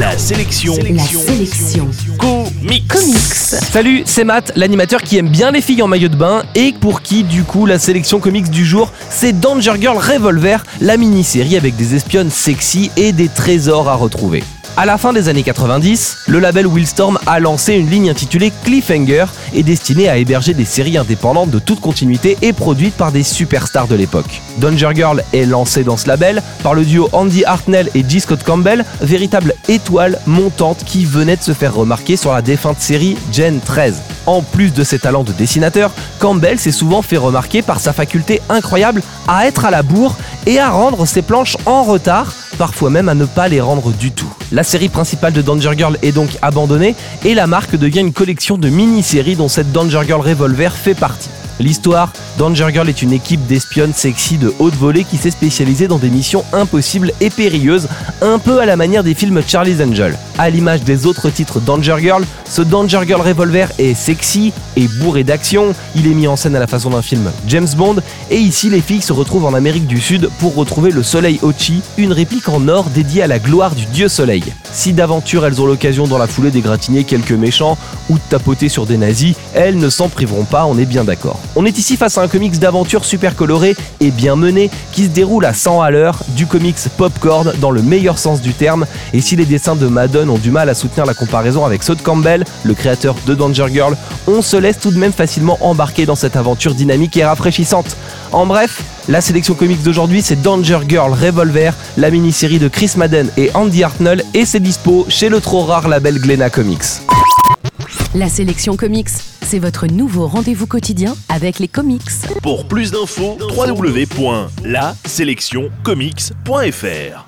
La sélection. La sélection. Comics. Comics. Salut, c'est Matt, l'animateur qui aime bien les filles en maillot de bain et pour qui, du coup, la sélection comics du jour, c'est Danger Girl Revolver, la mini-série avec des espionnes sexy et des trésors à retrouver. À la fin des années 90, le label Willstorm a lancé une ligne intitulée Cliffhanger et destinée à héberger des séries indépendantes de toute continuité et produites par des superstars de l'époque. Danger Girl est lancé dans ce label par le duo Andy Hartnell et G. Scott Campbell, véritable étoile montante qui venait de se faire remarquer sur la défunte série Gen 13. En plus de ses talents de dessinateur, Campbell s'est souvent fait remarquer par sa faculté incroyable à être à la bourre et à rendre ses planches en retard, parfois même à ne pas les rendre du tout. La série principale de Danger Girl est donc abandonnée et la marque devient une collection de mini-séries dont cette Danger Girl Revolver fait partie. L'histoire, Danger Girl est une équipe d'espionnes sexy de haute volée qui s'est spécialisée dans des missions impossibles et périlleuses, un peu à la manière des films Charlie's Angel. À l'image des autres titres Danger Girl, ce Danger Girl Revolver est sexy bourré d'action, il est mis en scène à la façon d'un film James Bond, et ici les filles se retrouvent en Amérique du Sud pour retrouver le Soleil Ochi, une réplique en or dédiée à la gloire du dieu Soleil. Si d'aventure elles ont l'occasion dans la foulée d'égratigner quelques méchants ou de tapoter sur des nazis, elles ne s'en priveront pas, on est bien d'accord. On est ici face à un comics d'aventure super coloré et bien mené qui se déroule à 100 à l'heure, du comics popcorn dans le meilleur sens du terme, et si les dessins de Madden ont du mal à soutenir la comparaison avec de Campbell, le créateur de Danger Girl, on se laisse tout de même facilement embarquer dans cette aventure dynamique et rafraîchissante. En bref, la sélection comics d'aujourd'hui c'est Danger Girl Revolver, la mini-série de Chris Madden et Andy Hartnell et c'est dispo chez le trop rare label Glenna Comics. La sélection comics, c'est votre nouveau rendez-vous quotidien avec les comics. Pour plus d'infos, www.laselectioncomics.fr